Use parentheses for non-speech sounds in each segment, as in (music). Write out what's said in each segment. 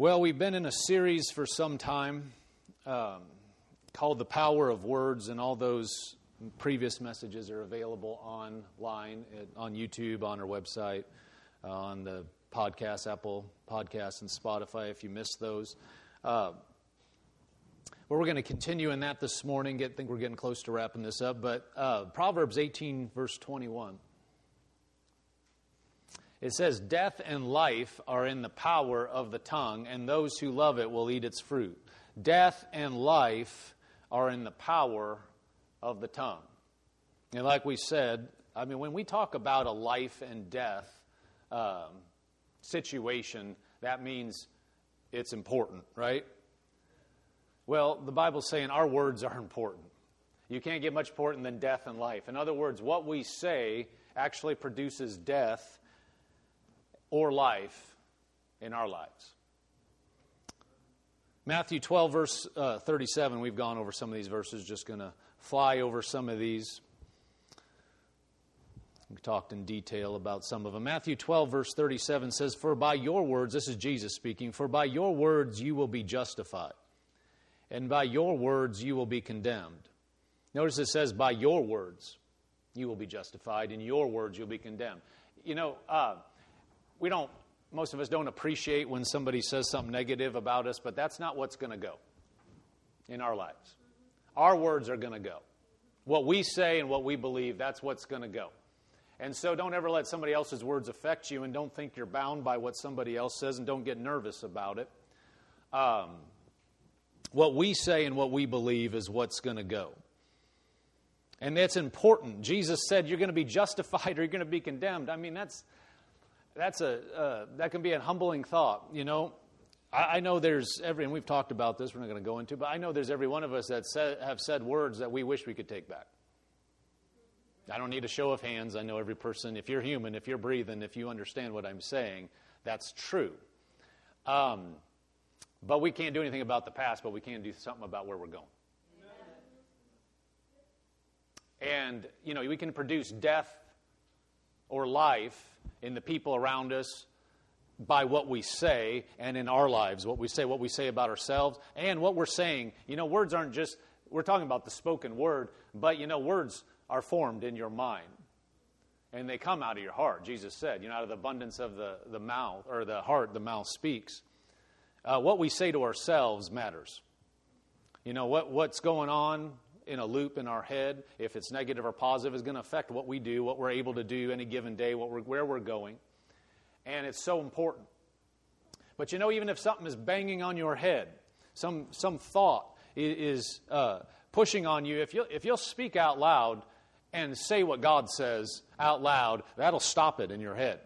Well, we've been in a series for some time um, called The Power of Words, and all those previous messages are available online on YouTube, on our website, uh, on the podcast, Apple Podcasts, and Spotify if you missed those. Uh, well, we're going to continue in that this morning. I think we're getting close to wrapping this up. But uh, Proverbs 18, verse 21. It says, Death and life are in the power of the tongue, and those who love it will eat its fruit. Death and life are in the power of the tongue. And like we said, I mean, when we talk about a life and death um, situation, that means it's important, right? Well, the Bible's saying our words are important. You can't get much important than death and life. In other words, what we say actually produces death or life in our lives. Matthew 12, verse uh, 37, we've gone over some of these verses, just going to fly over some of these. We talked in detail about some of them. Matthew 12, verse 37 says, For by your words, this is Jesus speaking, for by your words you will be justified, and by your words you will be condemned. Notice it says, By your words you will be justified, and your words you'll be condemned. You know, uh, we don't, most of us don't appreciate when somebody says something negative about us, but that's not what's going to go in our lives. Our words are going to go. What we say and what we believe, that's what's going to go. And so don't ever let somebody else's words affect you and don't think you're bound by what somebody else says and don't get nervous about it. Um, what we say and what we believe is what's going to go. And that's important. Jesus said you're going to be justified or you're going to be condemned. I mean, that's, that's a uh, that can be a humbling thought. You know, I, I, know there's every, and we've talked about this. We're not going to go into, but I know there's every one of us that have said words that we wish we could take back. I don't need a show of hands. I know every person. If you're human, if you're breathing, if you understand what I'm saying, that's true. Um, but we can't do anything about the past, but we can do something about where we're going. And, you know, we can produce death or life in the people around us by what we say and in our lives, what we say, what we say about ourselves, and what we're saying. You know, words aren't just, we're talking about the spoken word, but you know, words are formed in your mind. And they come out of your heart. Jesus said, you know, out of the abundance of the, the mouth, or the heart, the mouth speaks. Uh, what we say to ourselves matters. You know, what, what's going on in a loop in our head, if it's negative or positive, is going to affect what we do, what we're able to do any given day, what we're, where we're going. And it's so important. But you know, even if something is banging on your head, some, some thought is uh, pushing on you, if you'll, if you'll speak out loud and say what God says out loud, that'll stop it in your head.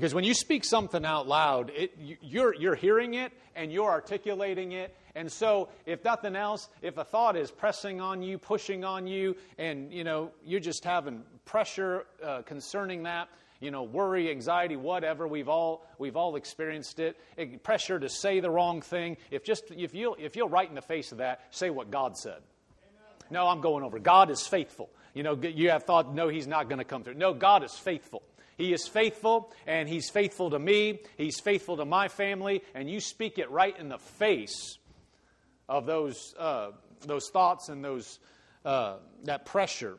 Because when you speak something out loud, it, you're, you're hearing it and you're articulating it and so, if nothing else, if a thought is pressing on you, pushing on you, and you know you're just having pressure uh, concerning that, you know, worry, anxiety, whatever, we've all we've all experienced it. Pressure to say the wrong thing. If just if you if you'll right in the face of that, say what God said. Amen. No, I'm going over. God is faithful. You know, you have thought, no, He's not going to come through. No, God is faithful. He is faithful, and He's faithful to me. He's faithful to my family, and you speak it right in the face of those, uh, those thoughts and those, uh, that pressure.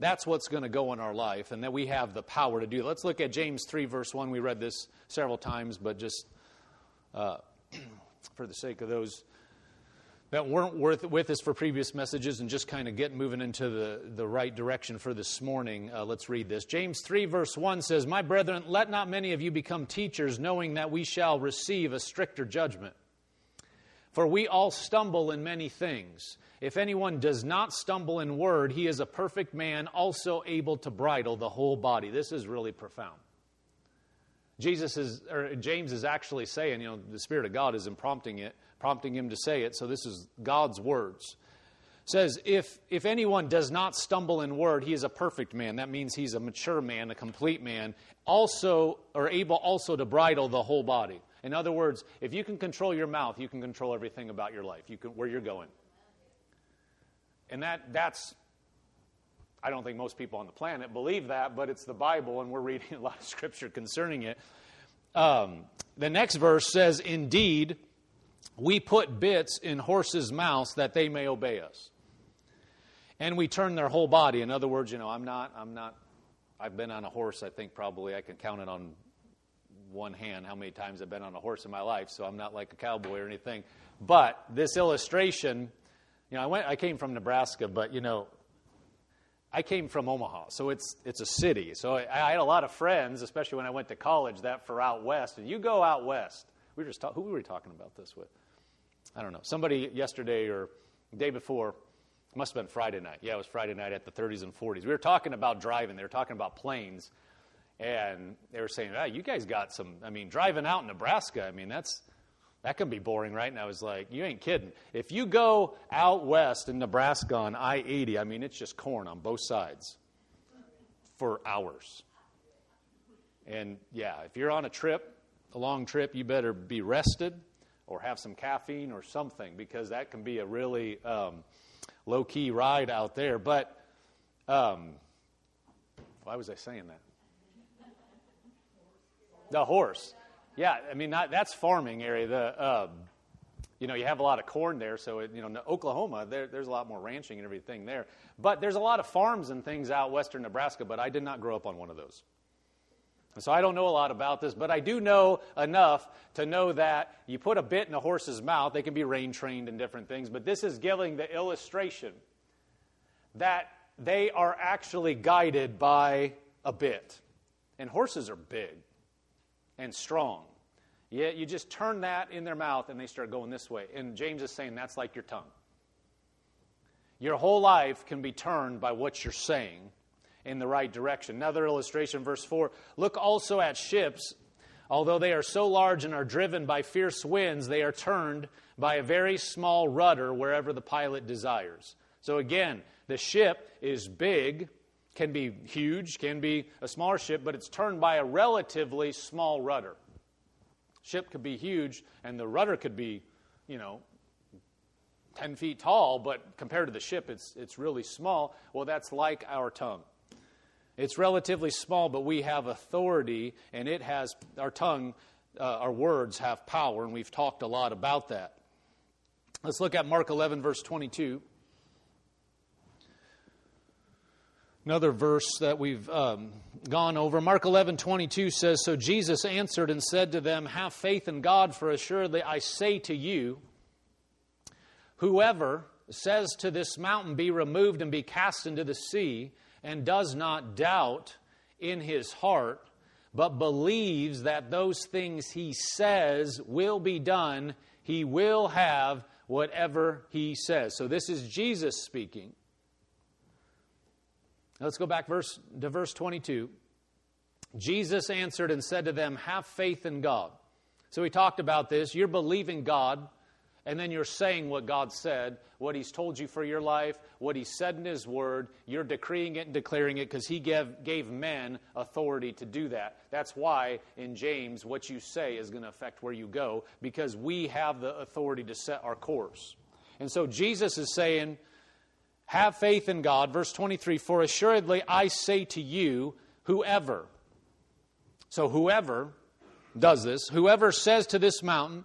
That's what's going to go in our life, and that we have the power to do. Let's look at James 3, verse 1. We read this several times, but just uh, (clears throat) for the sake of those that weren't worth, with us for previous messages and just kind of get moving into the, the right direction for this morning, uh, let's read this. James 3, verse 1 says, My brethren, let not many of you become teachers, knowing that we shall receive a stricter judgment. For we all stumble in many things. If anyone does not stumble in word, he is a perfect man, also able to bridle the whole body. This is really profound. Jesus is, or James is actually saying, you know, the Spirit of God is prompting it, prompting him to say it. So this is God's words. says, if if anyone does not stumble in word, he is a perfect man. That means he's a mature man, a complete man, also or able also to bridle the whole body. In other words, if you can control your mouth, you can control everything about your life, you can, where you're going. And that, that's, I don't think most people on the planet believe that, but it's the Bible, and we're reading a lot of (laughs) scripture concerning it. um, the next verse says, Indeed, we put bits in horses' mouths that they may obey us. And we turn their whole body. In other words, you know, I'm not, I'm not, I've been on a horse, I think probably I can count it on one hand how many times I've been on a horse in my life, so I'm not like a cowboy or anything. But this illustration, you know, I went I came from Nebraska, but you know, I came from Omaha, so it's it's a city. So I, I had a lot of friends, especially when I went to college, that for out west. And you go out west. We were just talk, who were we talking about this with? I don't know. Somebody yesterday or day before must have been Friday night. Yeah, it was Friday night at the 30s and 40s. We were talking about driving. They were talking about plains, and they were saying, ah, "You guys got some." I mean, driving out in Nebraska. I mean, that's that can be boring, right? And I was like, you ain't kidding. If you go out west in Nebraska on I 80, I mean, it's just corn on both sides for hours. And yeah, if you're on a trip, a long trip, you better be rested or have some caffeine or something because that can be a really um, low key ride out there. But um, why was I saying that? The horse. Yeah, I mean not, that's farming area. The uh, you know you have a lot of corn there, so it, you know Oklahoma there, there's a lot more ranching and everything there. But there's a lot of farms and things out western Nebraska. But I did not grow up on one of those. So I don't know a lot about this, but I do know enough to know that you put a bit in a horse's mouth, they can be rein trained and different things, but this is giving the illustration that they are actually guided by a bit. And horses are big and strong. Yeah, you just turn that in their mouth and they start going this way. And James is saying that's like your tongue. Your whole life can be turned by what you're saying in the right direction. Another illustration, verse 4 Look also at ships. Although they are so large and are driven by fierce winds, they are turned by a very small rudder wherever the pilot desires. So again, the ship is big, can be huge, can be a smaller ship, but it's turned by a relatively small rudder. Ship could be huge, and the rudder could be, you know, 10 feet tall, but compared to the ship, it's, it's really small. Well, that's like our tongue. It's relatively small, but we have authority, and it has, our tongue, uh, our words have power, and we've talked a lot about that. Let's look at Mark 11, verse 22. Another verse that we've um, gone over. Mark 11, 22 says, So Jesus answered and said to them, Have faith in God, for assuredly I say to you, whoever says to this mountain, Be removed and be cast into the sea, and does not doubt in his heart, but believes that those things he says will be done, he will have whatever he says. So this is Jesus speaking. Let's go back verse, to verse 22. Jesus answered and said to them, Have faith in God. So we talked about this. You're believing God, and then you're saying what God said, what He's told you for your life, what He said in His Word. You're decreeing it and declaring it because He gave, gave men authority to do that. That's why in James, what you say is going to affect where you go because we have the authority to set our course. And so Jesus is saying, have faith in God. Verse 23 For assuredly I say to you, whoever. So whoever does this, whoever says to this mountain,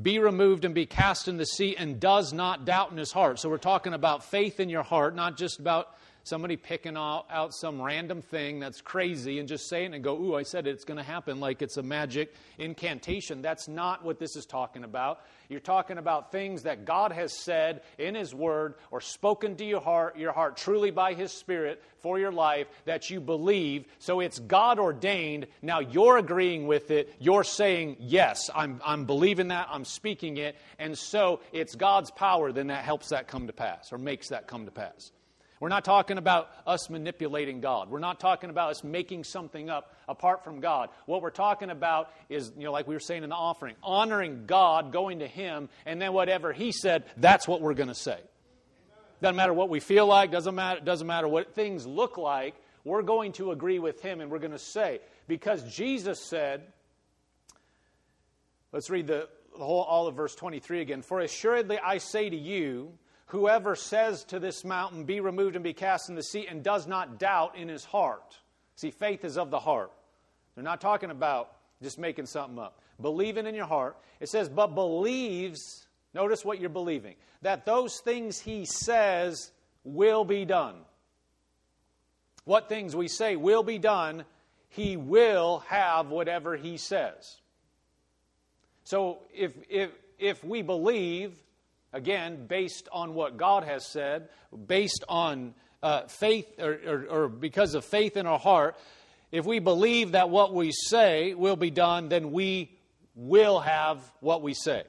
be removed and be cast in the sea, and does not doubt in his heart. So we're talking about faith in your heart, not just about somebody picking out, some random thing that's crazy and just saying it and go, ooh, I said it, it's going to happen like it's a magic incantation. That's not what this is talking about. You're talking about things that God has said in His Word or spoken to your heart, your heart truly by His Spirit for your life that you believe. So it's God ordained. Now you're agreeing with it. You're saying, yes, I'm, I'm believing that. I'm speaking it. And so it's God's power then that helps that come to pass or makes that come to pass. We're not talking about us manipulating God. We're not talking about us making something up apart from God. What we're talking about is, you know, like we were saying in the offering, honoring God, going to Him, and then whatever He said, that's what we're going to say. Doesn't matter what we feel like, doesn't matter, doesn't matter what things look like, we're going to agree with Him and we're going to say. Because Jesus said, let's read the, the whole, all of verse 23 again. For assuredly I say to you, Whoever says to this mountain, Be removed and be cast in the sea, and does not doubt in his heart. See, faith is of the heart. They're not talking about Just making something up. Believing in your heart. It says, but believes, notice what you're believing, that those things he says will be done. What things we say will be done, he will have whatever he says. So if, if, if we believe, again, based on what God has said, based on uh, faith, or, or, or because of faith in our heart, if we believe that what we say will be done, then we will have what we say.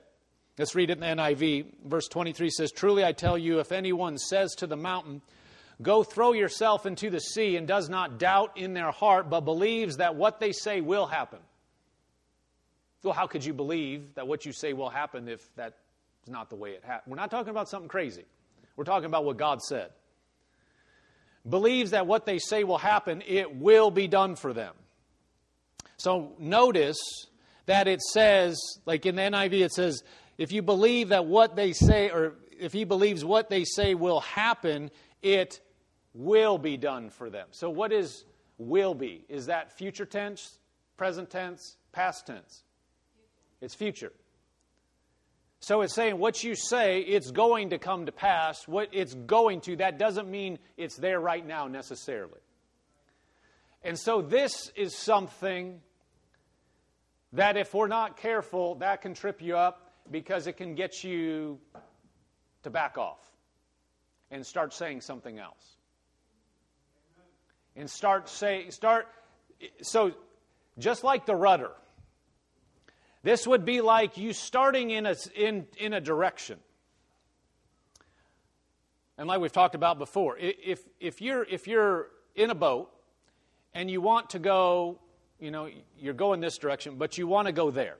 Let's read it in the NIV. Verse 23 says, Truly I tell you, if anyone says to the mountain, Go throw yourself into the sea, and does not doubt in their heart, but believes that what they say will happen. Well, how could you believe that what you say will happen if that's not the way it happened. We're not talking about something crazy. We're talking about what God said. Believes that what they say will happen, it will be done for them. So notice that it says, like in the NIV, it says, if you believe that what they say, or if he believes what they say will happen, it will be done for them. So, what is will be? Is that future tense, present tense, past tense? It's future. So it's saying what you say, it's going to come to pass. What it's going to, that doesn't mean it's there right now necessarily. And so this is something that if we're not careful, that can trip you up because it can get you to back off and start saying something else. And start saying, start, so just like the rudder, this would be like you starting in a, in, in a direction. And like we've talked about before, if, if, you're, if you're in a boat and you want to go you know, you're going this direction, but you want to go there,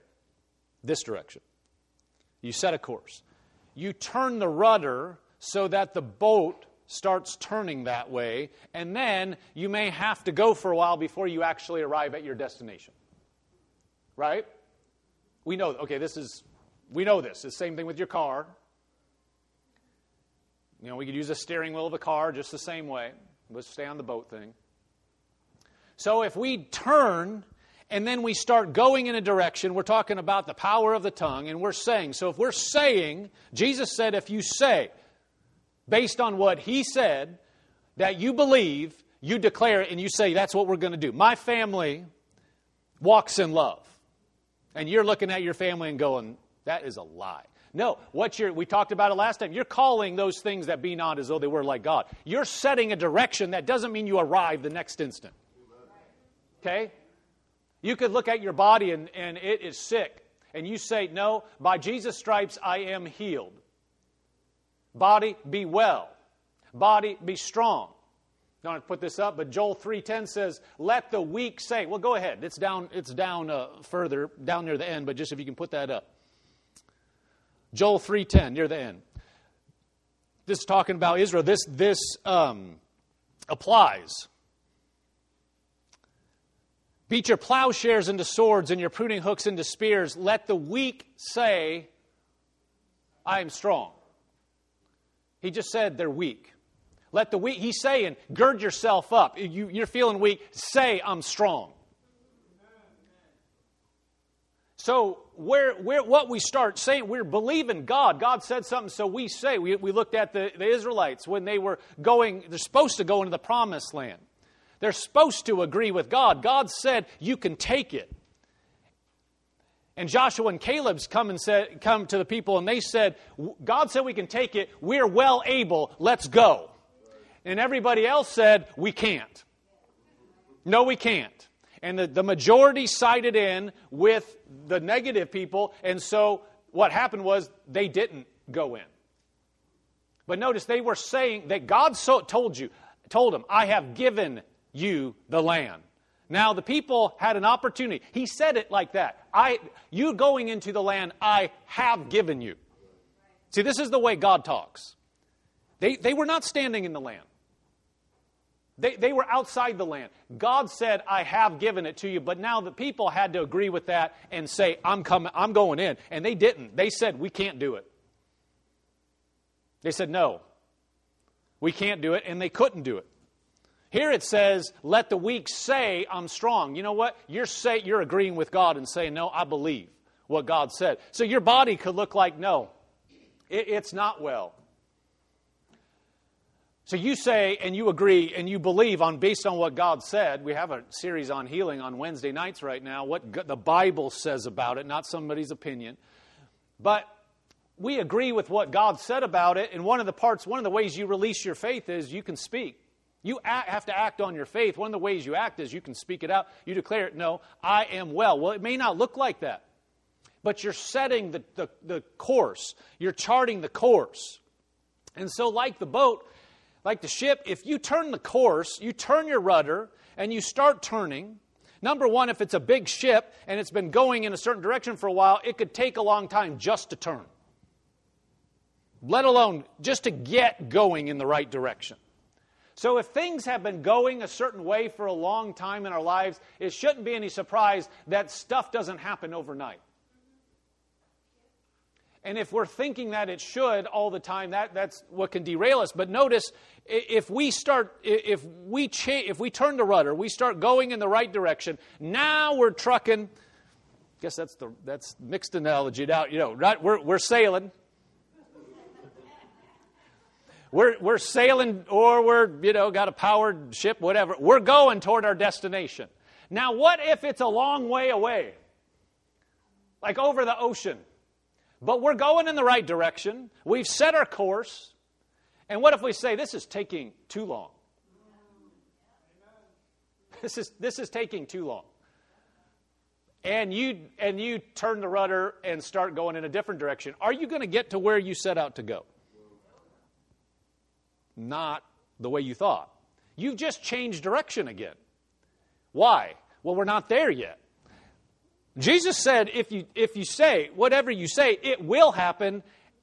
this direction. You set a course. You turn the rudder so that the boat starts turning that way, and then you may have to go for a while before you actually arrive at your destination. Right? We know, okay, this is, we know this. The same thing with your car. You know, we could use a steering wheel of a car just the same way. Let's stay on the boat thing. So if we turn and then we start going in a direction, we're talking about the power of the tongue, and we're saying. So if we're saying, Jesus said, if you say, based on what he said, that you believe, you declare it, and you say, that's what we're going to do. My family walks in love. And you're looking at your family and going, that is a lie. No, what you're, we talked about it last time. You're calling those things that be not as though they were like God. You're setting a direction that doesn't mean you arrive the next instant. Okay? You could look at your body and, and it is sick, and you say, No, by Jesus' stripes I am healed. Body, be well. Body, be strong. Don't have to put this up, but Joel 3.10 says, let the weak say. Well, go ahead. It's down, it's down uh, further, down near the end, but just if you can put that up. Joel 3.10, near the end. This is talking about Israel. This, this um, applies Beat your plowshares into swords and your pruning hooks into spears. Let the weak say, I am strong. He just said they're weak. Let the weak, he's saying, gird yourself up. You, you're feeling weak, say, I'm strong. So, where, where, what we start saying, we're believing God. God said something, so we say. We, we looked at the, the Israelites when they were going, they're supposed to go into the promised land. They're supposed to agree with God. God said, You can take it. And Joshua and Caleb's come and said, come to the people and they said, God said we can take it. We're well able. Let's go. And everybody else said, we can't. No, we can't. And the, the majority sided in with the negative people. And so what happened was they didn't go in. But notice they were saying that God so, told you, told them, I have given you the land. Now the people had an opportunity. He said it like that. I you going into the land I have given you. See, this is the way God talks. They, they were not standing in the land. They, they were outside the land. God said, I have given it to you, but now the people had to agree with that and say, I'm coming, I'm going in. And they didn't. They said, We can't do it. They said, No, we can't do it, and they couldn't do it. Here it says, let the weak say, I'm strong. You know what? You're, say, you're agreeing with God and saying, no, I believe what God said. So your body could look like, no, it, it's not well. So you say and you agree and you believe on based on what God said. We have a series on healing on Wednesday nights right now. What the Bible says about it, not somebody's opinion. But we agree with what God said about it. And one of the parts, one of the ways you release your faith is you can speak. You act, have to act on your faith. One of the ways you act is you can speak it out. You declare it, no, I am well. Well, it may not look like that, but you're setting the, the, the course, you're charting the course. And so, like the boat, like the ship, if you turn the course, you turn your rudder and you start turning, number one, if it's a big ship and it's been going in a certain direction for a while, it could take a long time just to turn, let alone just to get going in the right direction. So, if things have been going a certain way for a long time in our lives, it shouldn't be any surprise that stuff doesn't happen overnight. And if we're thinking that it should all the time, that, that's what can derail us. But notice, if we start, if we cha- if we turn the rudder, we start going in the right direction. Now we're trucking. I guess that's the that's mixed analogy. Now you know, right? We're we're sailing. We're we're sailing, or we're you know got a powered ship, whatever. We're going toward our destination. Now, what if it's a long way away, like over the ocean? But we're going in the right direction. We've set our course. And what if we say, this is taking too long? This is, this is taking too long. And you, and you turn the rudder and start going in a different direction. Are you going to get to where you set out to go? Not the way you thought. You've just changed direction again. Why? Well, we're not there yet. Jesus said, if you, if you say whatever you say, it will happen.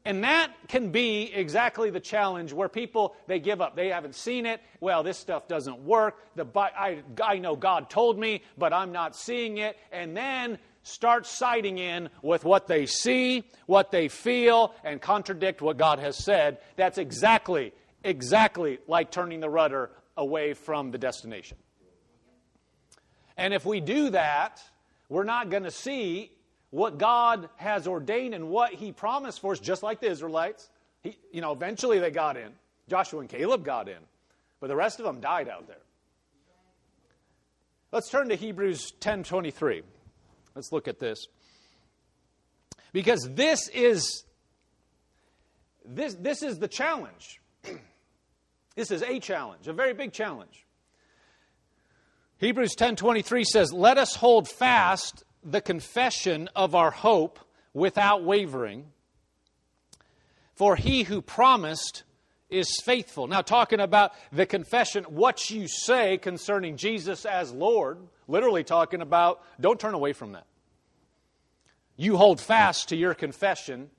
And that can be exactly the challenge where people, they give up. They haven't seen it. Well, this stuff doesn't work. The, I, I know God told me, but I'm not seeing it. And then start siding in with what they see, what they feel, and contradict what God has said. That's exactly, exactly like turning the rudder away from the destination. And if we do that, we're not going to see what God has ordained and what He promised for us, just like the Israelites. He, you know, eventually they got in. Joshua and Caleb got in, but the rest of them died out there. Let's turn to Hebrews 10:23. Let's look at this. Because this is this, this is the challenge. (clears throat) this is a challenge, a very big challenge. Hebrews 10:23 says, "Let us hold fast the confession of our hope without wavering, for he who promised is faithful." Now talking about the confession, what you say concerning Jesus as Lord, literally talking about don't turn away from that. You hold fast to your confession,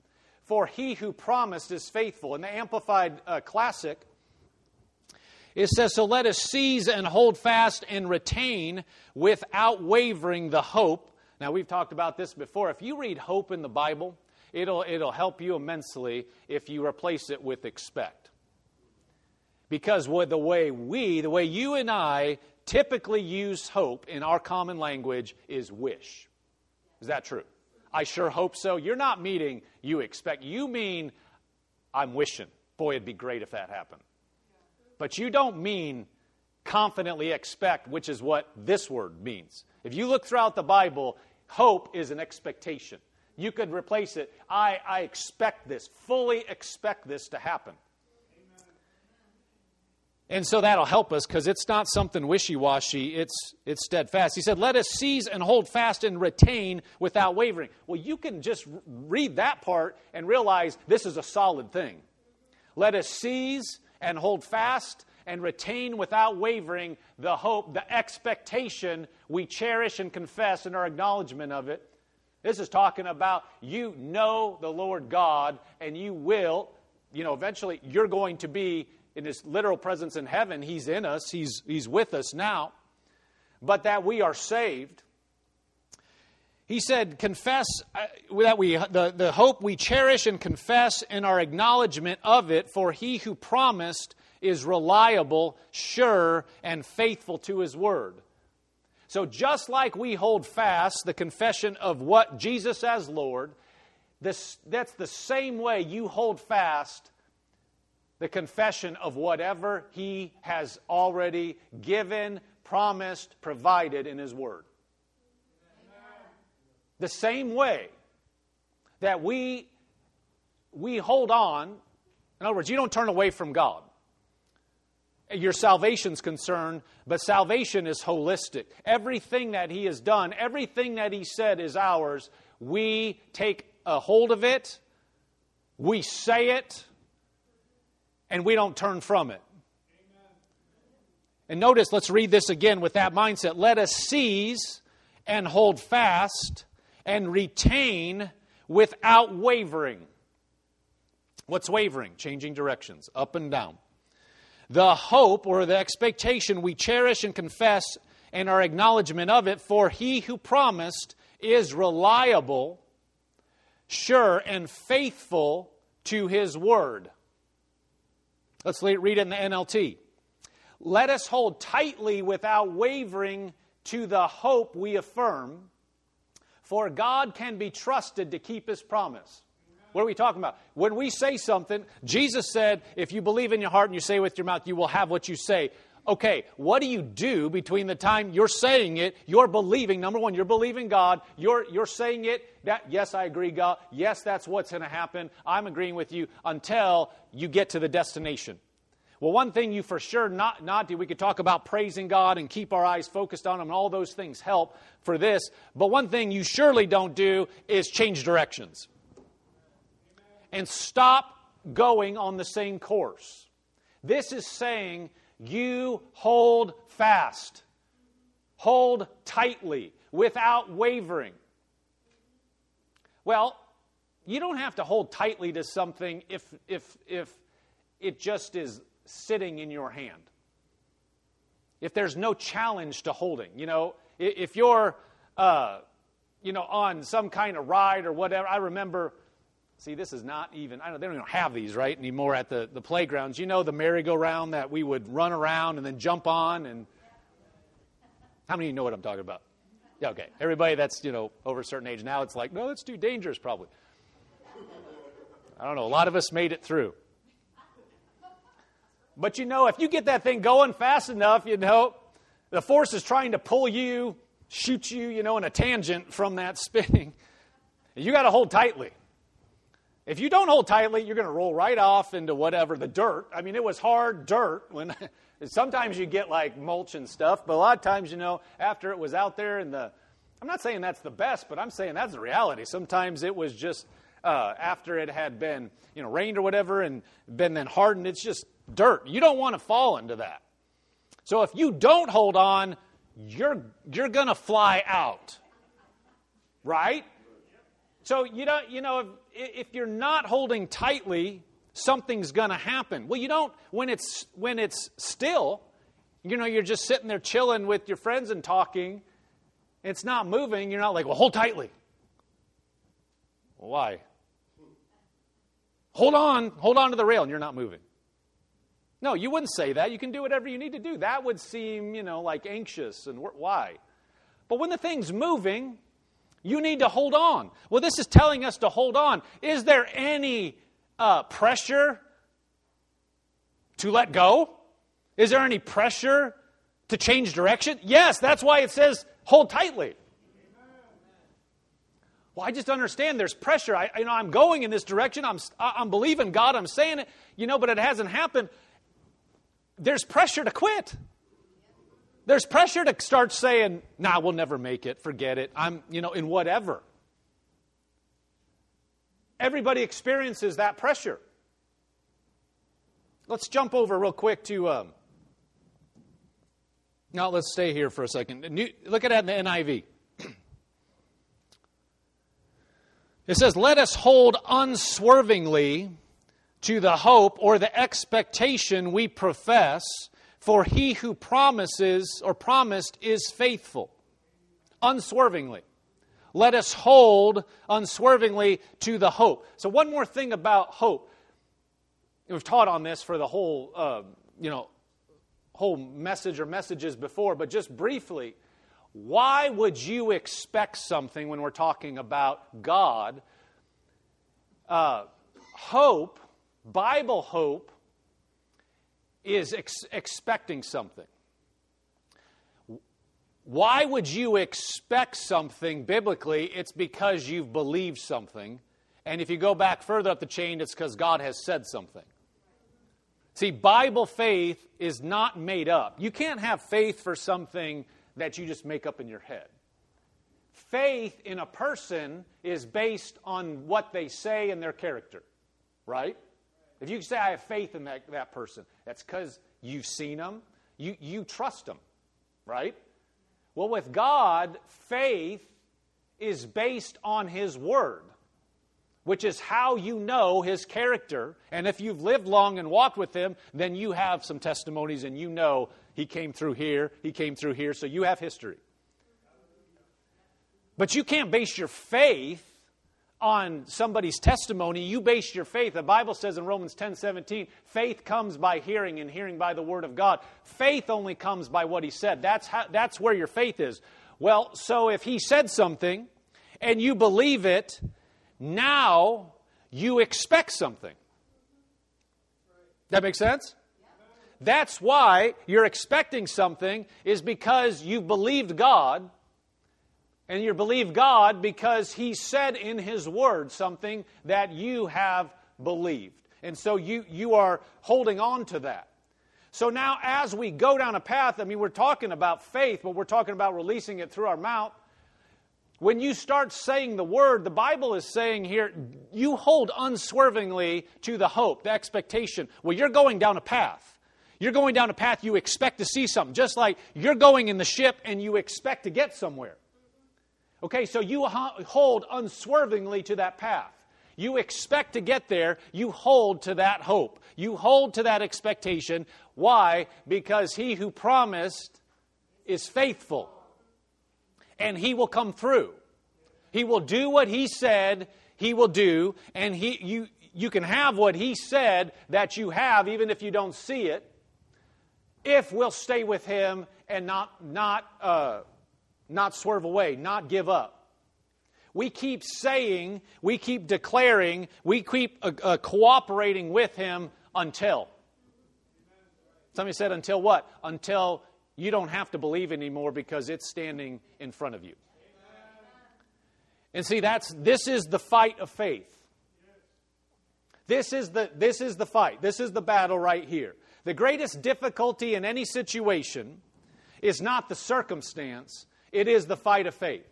for he who promised is faithful. In the Amplified uh, Classic, it says, So let us seize and hold fast and retain without wavering the hope. Now, we've talked about this before. If you read hope in the Bible, it'll, it'll help you immensely if you replace it with expect. Because the way we, the way you and I typically use hope in our common language is wish. Is that true? I sure hope so. You're not meaning you expect. You mean I'm wishing. Boy, it'd be great if that happened. But you don't mean confidently expect, which is what this word means. If you look throughout the Bible, hope is an expectation. You could replace it, I, I expect this, fully expect this to happen. And so that'll help us because it's not something wishy washy, it's, it's steadfast. He said, Let us seize and hold fast and retain without wavering. Well, you can just read that part and realize this is a solid thing. Let us seize and hold fast and retain without wavering the hope, the expectation we cherish and confess in our acknowledgement of it. This is talking about you know the Lord God and you will, you know, eventually you're going to be in his literal presence in heaven. He's in us, he's, he's with us now. But that we are saved. He said, confess uh, that we, the, the hope we cherish and confess in our acknowledgement of it, for he who promised is reliable, sure, and faithful to his word. So, just like we hold fast the confession of what Jesus as Lord, this, that's the same way you hold fast the confession of whatever he has already given, promised, provided in his word. The same way that we, we hold on, in other words, you don't turn away from God. Your salvation's concerned, but salvation is holistic. Everything that He has done, everything that He said is ours. We take a hold of it, we say it, and we don't turn from it. And notice, let's read this again with that mindset. Let us seize and hold fast and retain without wavering. What's wavering? Changing directions, up and down. The hope or the expectation we cherish and confess and our acknowledgement of it, for he who promised is reliable, sure, and faithful to his word. Let's read it in the NLT. Let us hold tightly without wavering to the hope we affirm, for God can be trusted to keep his promise. What are we talking about? When we say something, Jesus said, if you believe in your heart and you say with your mouth, you will have what you say. Okay, what do you do between the time you're saying it, you're believing, number one, you're believing God, you're, you're saying it, that, yes, I agree, God, yes, that's what's going to happen, I'm agreeing with you, until you get to the destination. Well, one thing you for sure not, not do, we could talk about praising God and keep our eyes focused on Him, and all those things help for this. But one thing you surely don't do is change directions and stop going on the same course. This is saying you hold fast, hold tightly, without wavering. Well, you don't have to hold tightly to something if, if, if it just is sitting in your hand. If there's no challenge to holding, you know, if you're, uh, you know, on some kind of ride or whatever. I remember See, this is not even, I don't, they don't even have these, right, anymore at the, the playgrounds. You know the merry-go-round that we would run around and then jump on? And how many of you know what I'm talking about? Yeah, okay. Everybody that's, you know, over a certain age now, it's like, no, that's too dangerous, probably. I don't know. A lot of us made it through. But you know, if you get that thing going fast enough, you know, the force is trying to pull you, shoot you, you know, in a tangent from that spinning. (laughs) You got to hold tightly. If you don't hold tightly, you're going to roll right off into whatever the dirt. I mean, it was hard dirt when (laughs) sometimes you get like mulch and stuff, but a lot of times, you know, after it was out there in the I'm not saying that's the best, but I'm saying that's the reality. Sometimes it was just uh, after it had been, you know, rained or whatever and been then hardened, it's just dirt. You don't want to fall into that. So if you don't hold on, you're you're going to fly out. Right? So you know, you know, if, if you're not holding tightly, something's going to happen. Well, you don't when it's when it's still. You know, you're just sitting there chilling with your friends and talking. It's not moving. You're not like, well, hold tightly. Why? Hold on, hold on to the rail, and you're not moving. No, you wouldn't say that. You can do whatever you need to do. That would seem, you know, like anxious and why. But when the thing's moving, you need to hold on. Well, this is telling us to hold on. Is there any uh, pressure to let go? Is there any pressure to change direction? Yes, that's why it says hold tightly. Well, I just understand there's pressure. I, you know, I'm going in this direction. I'm, I'm believing God. I'm saying it, you know, but it hasn't happened. There's pressure to quit. There's pressure to start saying, nah, we'll never make it, forget it, I'm, you know, in whatever. Everybody experiences that pressure. Let's jump over real quick to. Um, now, let's stay here for a second. New, look at that in the NIV. It says, Let us hold unswervingly to the hope or the expectation we profess for he who promises or promised is faithful, unswervingly. Let us hold unswervingly to the hope. So, one more thing about hope. We've taught on this for the whole uh, you know, whole message or messages before, but just briefly, why would you expect something when we're talking about God? Uh, hope, Bible hope, is ex- expecting something. Why would you expect something biblically? It's because you've believed something. And if you go back further up the chain, it's because God has said something. See, Bible faith is not made up. You can't have faith for something that you just make up in your head. Faith in a person is based on what they say and their character, right? If you say, I have faith in that, that person, that's because you've seen them, you, you trust them, right? Well, with God, faith is based on His Word, which is how you know His character. And if you've lived long and walked with Him, then you have some testimonies and you know He came through here, He came through here, so you have history. But you can't base your faith on somebody's testimony, you base your faith. The Bible says in Romans 10 17, faith comes by hearing, and hearing by the Word of God. Faith only comes by what He said. That's, how, that's where your faith is. Well, so if He said something and you believe it, now you expect something. That makes sense? That's why you're expecting something, is because you've believed God and you believe God because He said in His Word something that you have believed. And so you, you are holding on to that. So now, as we go down a path, I mean, we're talking about faith, but we're talking about releasing it through our mouth. When you start saying the word, the Bible is saying here, you hold unswervingly to the hope, the expectation. Well, you're going down a path. You're going down a path you expect to see something, just like you're going in the ship and you expect to get somewhere. Okay, so you hold unswervingly to that path. You expect to get there. You hold to that hope. You hold to that expectation. Why? Because he who promised is faithful. And he will come through. He will do what he said he will do. And he, you, you can have what he said that you have, even if you don't see it, if we'll stay with him and not, not uh, not swerve away, not give up. We keep saying, we keep declaring, we keep uh, uh, cooperating with Him until. Somebody said, until what? Until you don't have to believe anymore because it's standing in front of you. And see, that's this is the fight of faith. This is the this is the fight. This is the battle right here. The greatest difficulty in any situation is not the circumstance, it is the fight of faith.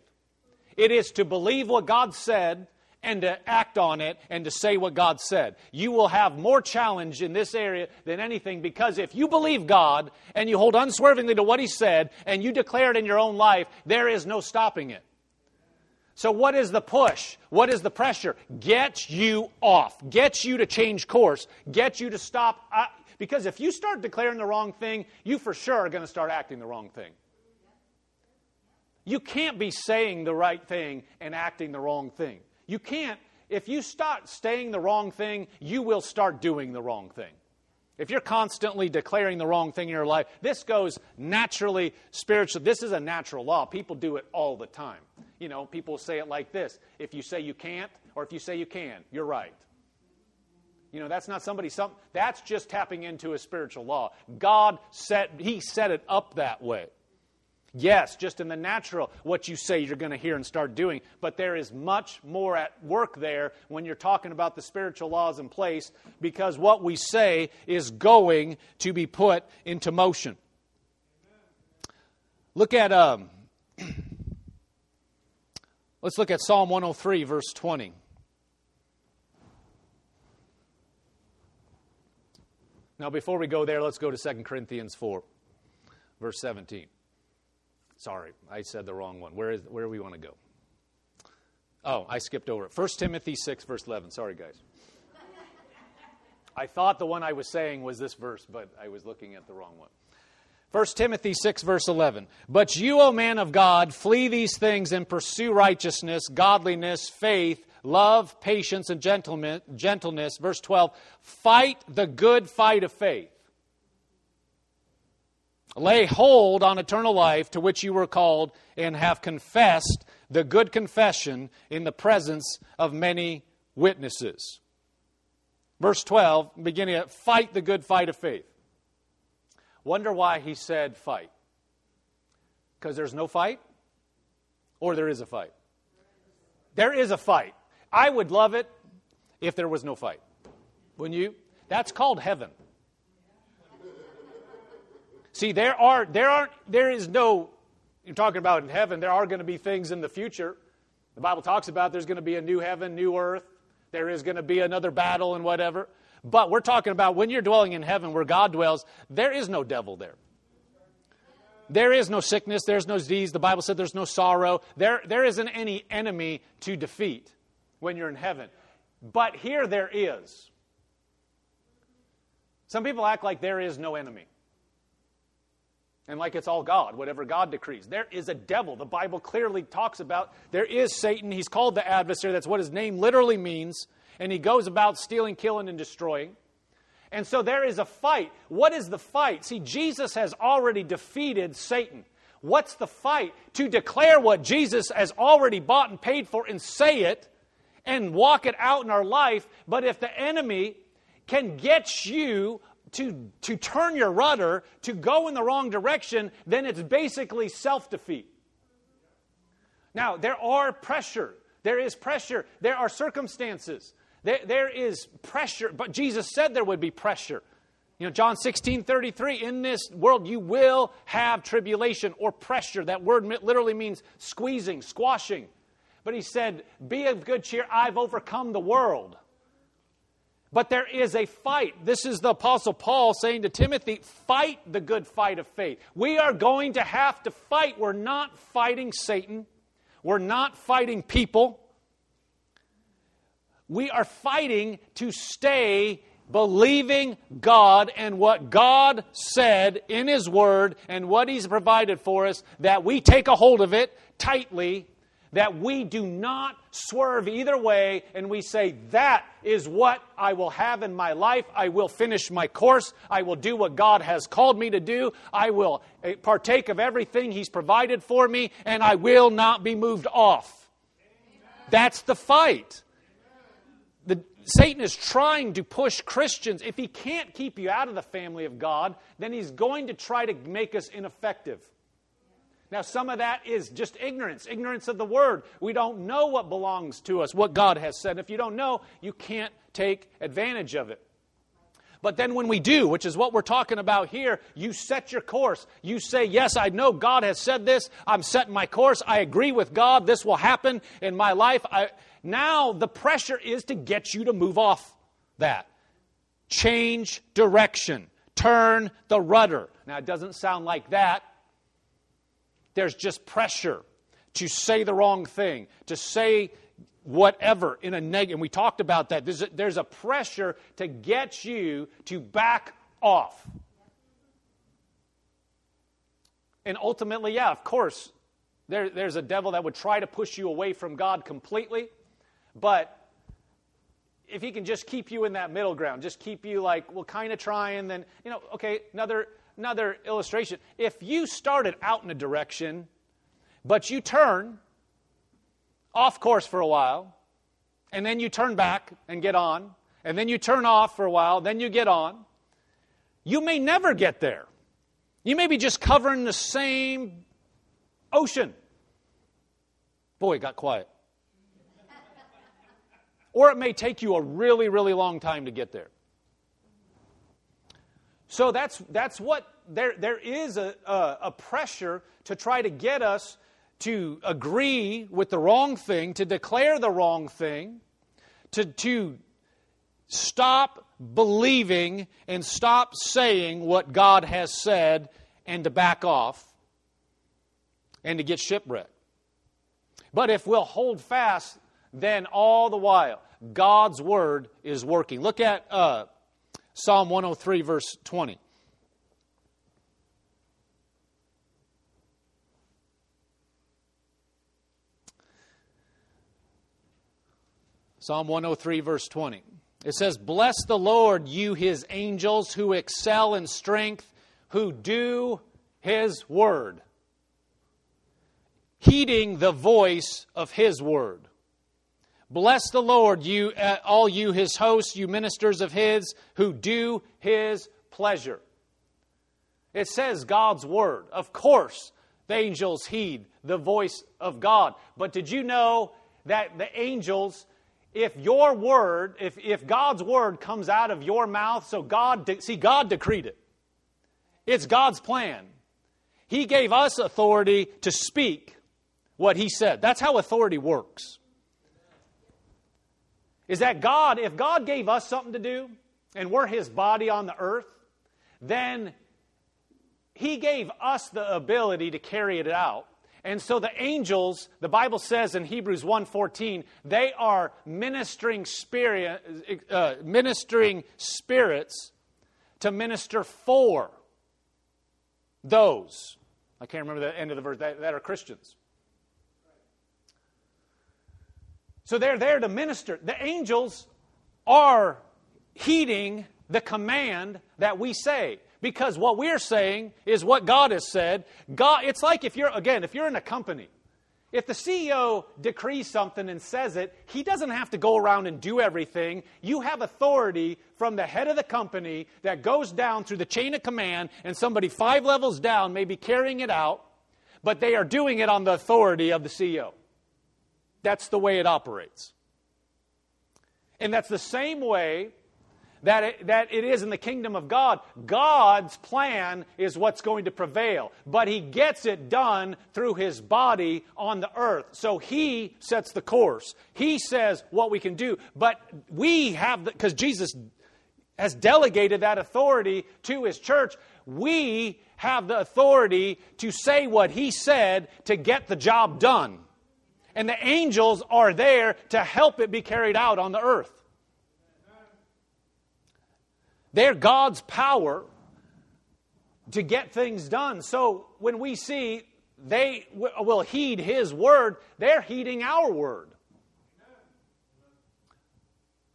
It is to believe what God said and to act on it and to say what God said. You will have more challenge in this area than anything because if you believe God and you hold unswervingly to what He said and you declare it in your own life, there is no stopping it. So, what is the push? What is the pressure? Get you off. Get you to change course. Get you to stop. Uh, because if you start declaring the wrong thing, you for sure are going to start acting the wrong thing. You can't be saying the right thing and acting the wrong thing. You can't. If you start saying the wrong thing, you will start doing the wrong thing. If you're constantly declaring the wrong thing in your life, this goes naturally spiritually. This is a natural law. People do it all the time. You know, people say it like this if you say you can't, or if you say you can, you're right. You know, that's not somebody, some, that's just tapping into a spiritual law. God set, He set it up that way. Yes, just in the natural, what you say you're going to hear and start doing. But there is much more at work there when you're talking about the spiritual laws in place because what we say is going to be put into motion. Look at, um, (clears throat) let's look at Psalm 103, verse 20. Now, before we go there, let's go to 2 Corinthians 4, verse 17. Sorry, I said the wrong one. Where, is, where do we want to go? Oh, I skipped over it. 1 Timothy 6, verse 11. Sorry, guys. I thought the one I was saying was this verse, but I was looking at the wrong one. 1 Timothy 6, verse 11. But you, O man of God, flee these things and pursue righteousness, godliness, faith, love, patience, and gentleness. Verse 12. Fight the good fight of faith. Lay hold on eternal life to which you were called and have confessed the good confession in the presence of many witnesses. Verse 12, beginning at fight the good fight of faith. Wonder why he said fight. Because there's no fight? Or there is a fight? There is a fight. I would love it if there was no fight. Wouldn't you? That's called heaven. See, there are there aren't there is no you're talking about in heaven, there are going to be things in the future. The Bible talks about there's going to be a new heaven, new earth. There is going to be another battle and whatever. But we're talking about when you're dwelling in heaven where God dwells, there is no devil there. There is no sickness, there's no disease. The Bible said there's no sorrow. There, there isn't any enemy to defeat when you're in heaven. But here there is. Some people act like there is no enemy. And like it's all God, whatever God decrees. There is a devil. The Bible clearly talks about there is Satan. He's called the adversary. That's what his name literally means. And he goes about stealing, killing, and destroying. And so there is a fight. What is the fight? See, Jesus has already defeated Satan. What's the fight? To declare what Jesus has already bought and paid for and say it and walk it out in our life. But if the enemy can get you to, to turn your rudder, to go in the wrong direction, then it's basically self defeat. Now, there are pressure. There is pressure. There are circumstances. There, there is pressure, but Jesus said there would be pressure. You know, John 16, 33, in this world you will have tribulation or pressure. That word literally means squeezing, squashing. But he said, Be of good cheer, I've overcome the world. But there is a fight. This is the Apostle Paul saying to Timothy, Fight the good fight of faith. We are going to have to fight. We're not fighting Satan, we're not fighting people we are fighting to stay believing God and what God said in His Word and what He's provided for us, that we take a hold of it tightly, that we do not swerve either way, and we say, That is what I will have in my life. I will finish my course. I will do what God has called me to do. I will eh, partake of everything He's provided for me, and I will not be moved off. That's the fight the, Satan is trying to push Christians. If he can't keep you out of the family of God, then he's going to try to make us ineffective. Now, some of that is just ignorance, ignorance of the word. We don't know what belongs to us, what God has said. If you don't know, you can't take advantage of it. But then when we do, which is what we're talking about here, you set your course. You say, Yes, I know God has said this. I'm setting my course. I agree with God. This will happen in my life. I, now the pressure is to get you to move off that. Change direction. Turn the rudder. Now, it doesn't sound like that. There's just pressure to say the wrong thing, to say whatever in a negative. And we talked about that. There's a, there's a pressure to get you to back off. And ultimately, yeah, of course, there, there's a devil that would try to push you away from God completely. But if he can just keep you in that middle ground, just keep you like, well, kind of trying, then, you know, okay, another, another illustration. If you started out in a direction, but you turn off course for a while, and then you turn back and get on, and then you turn off for a while, then you get on, you may never get there. You may be just covering the same ocean. Boy, it got quiet or it may take you a really, really long time to get there. So that's, that's what there, there is a, a, a pressure to try to get us to agree with the wrong thing, to declare the wrong thing, to, to stop believing and stop saying what God has said and to back off and to get shipwrecked. But if we'll hold fast, then all the while God's word is working. Look at uh, Psalm 103, verse 20. Psalm 103, verse 20. It says, Bless the Lord, you his angels who excel in strength, who do His Word. Heeding the voice of His Word. Bless the Lord, you, uh, all you His hosts, you ministers of His who do His pleasure. It says God's Word. Of course, the angels heed the voice of God. But did you know that the angels, if your word, if, if God's word comes out of your mouth, so God, see, God decreed it. It's God's plan. He gave us authority to speak what He said. That's how authority works. Is that God, if God gave us something to do, and we're His body on the earth, then He gave us the ability to carry it out. And so the angels, the Bible says in Hebrews 1:14, they are ministering spirit, uh, ministering spirits to minister for those. I can't remember the end of the verse that, that are Christians. So they're there to minister. The angels are heeding the command that we say because what we're saying is what God has said. God, it's like if you're, again, if you're in a company, if the CEO decrees something and says it, he doesn't have to go around and do everything. You have authority from the head of the company that goes down through the chain of command, and somebody five levels down may be carrying it out, but they are doing it on the authority of the CEO. That's the way it operates. And that's the same way that it, that it is in the kingdom of God. God's plan is what's going to prevail, but He gets it done through His body on the earth. So He sets the course. He says what we can do, but we have, because Jesus has delegated that authority to His church, we have the authority to say what He said to get the job done. And the angels are there to help it be carried out on the earth. They're God's power to get things done. So when we see they will heed His word, they're heeding our word.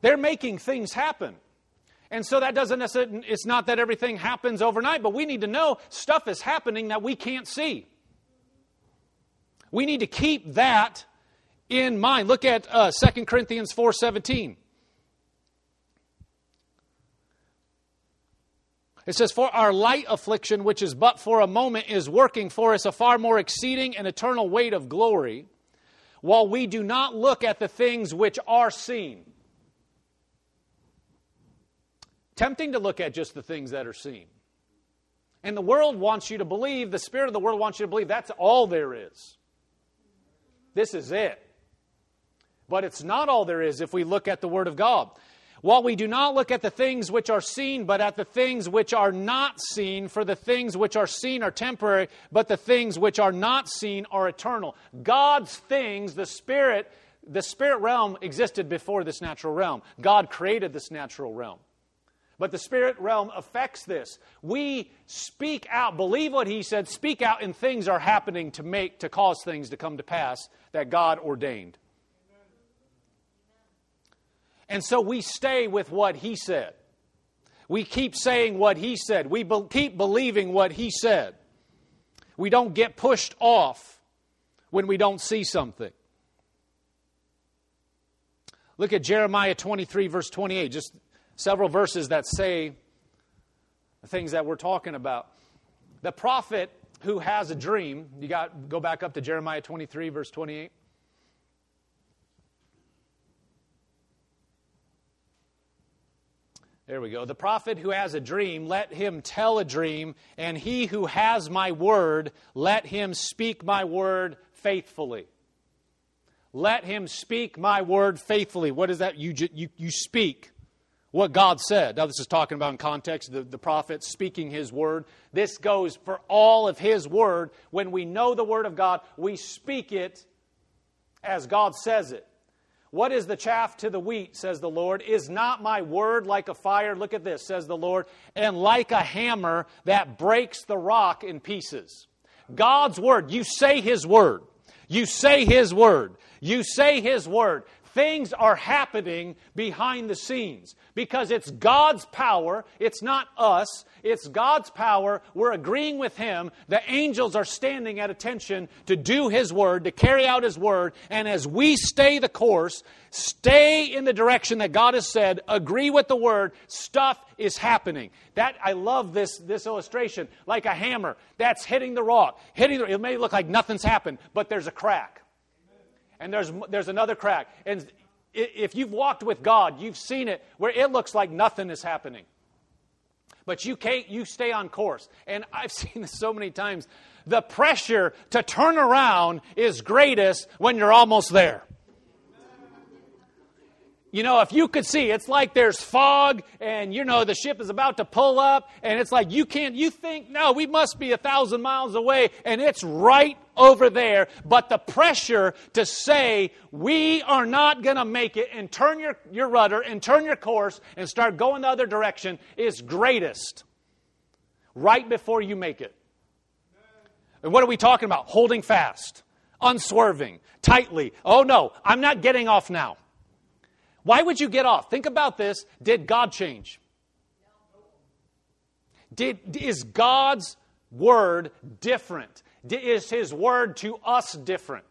They're making things happen. And so that doesn't necessarily, it's not that everything happens overnight, but we need to know stuff is happening that we can't see. We need to keep that in mind. Look at uh, 2 Corinthians 4.17. It says, For our light affliction, which is but for a moment, is working for us a far more exceeding and eternal weight of glory, while we do not look at the things which are seen. Tempting to look at just the things that are seen. And the world wants you to believe, the spirit of the world wants you to believe that's all there is. This is it. But it's not all there is if we look at the Word of God. While we do not look at the things which are seen, but at the things which are not seen, for the things which are seen are temporary, but the things which are not seen are eternal. God's things, the Spirit, the spirit realm existed before this natural realm. God created this natural realm. But the spirit realm affects this. We speak out, believe what he said, speak out, and things are happening to make, to cause things to come to pass that God ordained. And so we stay with what he said. We keep saying what he said. We be- keep believing what he said. We don't get pushed off when we don't see something. Look at Jeremiah 23, verse 28, just several verses that say the things that we're talking about. The prophet who has a dream, you got go back up to Jeremiah 23, verse 28. There we go. The prophet who has a dream, let him tell a dream, and he who has my word, let him speak my word faithfully. Let him speak my word faithfully. What is that? You, you, you speak what God said. Now, this is talking about in context the, the prophet speaking his word. This goes for all of his word. When we know the word of God, we speak it as God says it. What is the chaff to the wheat, says the Lord? Is not my word like a fire? Look at this, says the Lord, and like a hammer that breaks the rock in pieces. God's word, you say His word. You say His word. You say His word. Things are happening behind the scenes because it's God's power. It's not us. It's God's power. We're agreeing with Him. The angels are standing at attention to do His word, to carry out His word. And as we stay the course, stay in the direction that God has said, agree with the word, stuff is happening. That I love this, this illustration. Like a hammer that's hitting the rock. Hitting the, it may look like nothing's happened, but there's a crack and there's, there's another crack. And if you've walked with God, you've seen it where it looks like nothing is happening. But you, can't, you stay on course. And (laughs) I've seen this so many times. The pressure to turn around is greatest when you're almost there. You know, if you could see, it's like there's fog and, you know, the ship is about to pull up and it's like you can't, you think, no, we must be a thousand miles away and it's right over there. But the pressure to say, we are not going to make it and turn your, your rudder and turn your course and start going the other direction is greatest right before you make it. And what are we talking about? Holding fast, unswerving, tightly. Oh no, I'm not getting off now. Why would you get off? Think about this. Did God change? Did, is God's word different? Is his word to us different?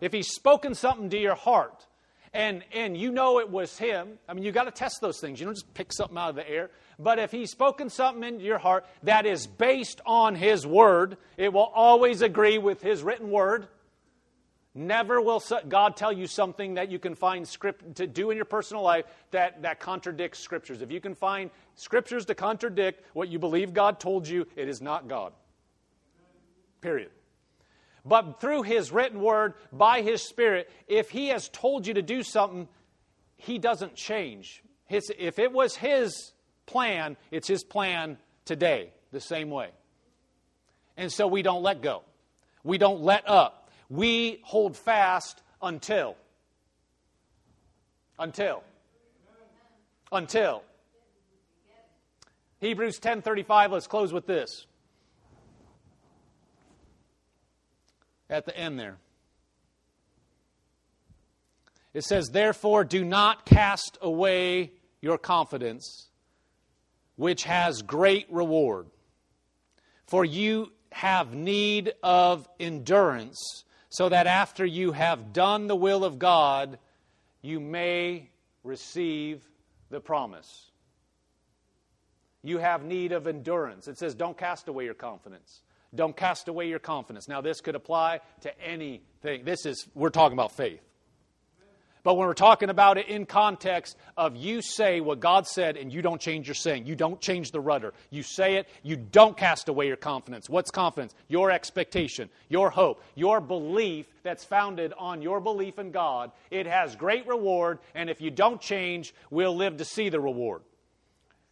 If he's spoken something to your heart and, and you know it was him, I mean, you got to test those things. You don't just pick something out of the air. But if he's spoken something into your heart that is based on his word, it will always agree with his written word. Never will God tell you something that you can find script to do in your personal life that, that contradicts scriptures. If you can find scriptures to contradict what you believe God told you, it is not God. Period. But through His written word, by His Spirit, if He has told you to do something, He doesn't change. His, if it was His plan, it's His plan today, the same way. And so we don't let go. We don't let up we hold fast until. Until. Until. Hebrews 10:35 let's close with this. At the end there. It says therefore do not cast away your confidence which has great reward. For you have need of endurance so that after you have done the will of God, you may receive the promise. You have need of endurance. It says, don't cast away your confidence. Don't cast away your confidence. Now, this could apply to anything. This is, we're talking about faith. But when we're talking about it in context of you say what God said and you don't change your saying, you don't change the rudder. You say it, you don't cast away your confidence. What's confidence? Your expectation, your hope, your belief that's founded on your belief in God. It has great reward, and if you don't change, we'll live to see the reward.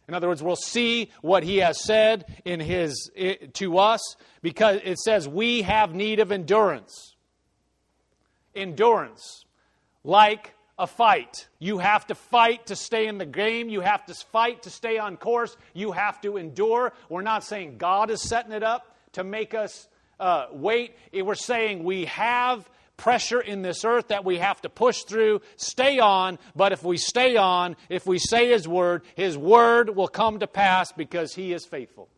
In other words, we'll see what he has said in his to us because it says we have need of endurance. Endurance like a fight. You have to fight to stay in the game. You have to fight to stay on course. You have to endure. We're not saying God is setting it up to make us uh, wait. We're saying we have pressure in this earth that we have to push through, stay on, but if we stay on, if we say His word, His word will come to pass because He is faithful.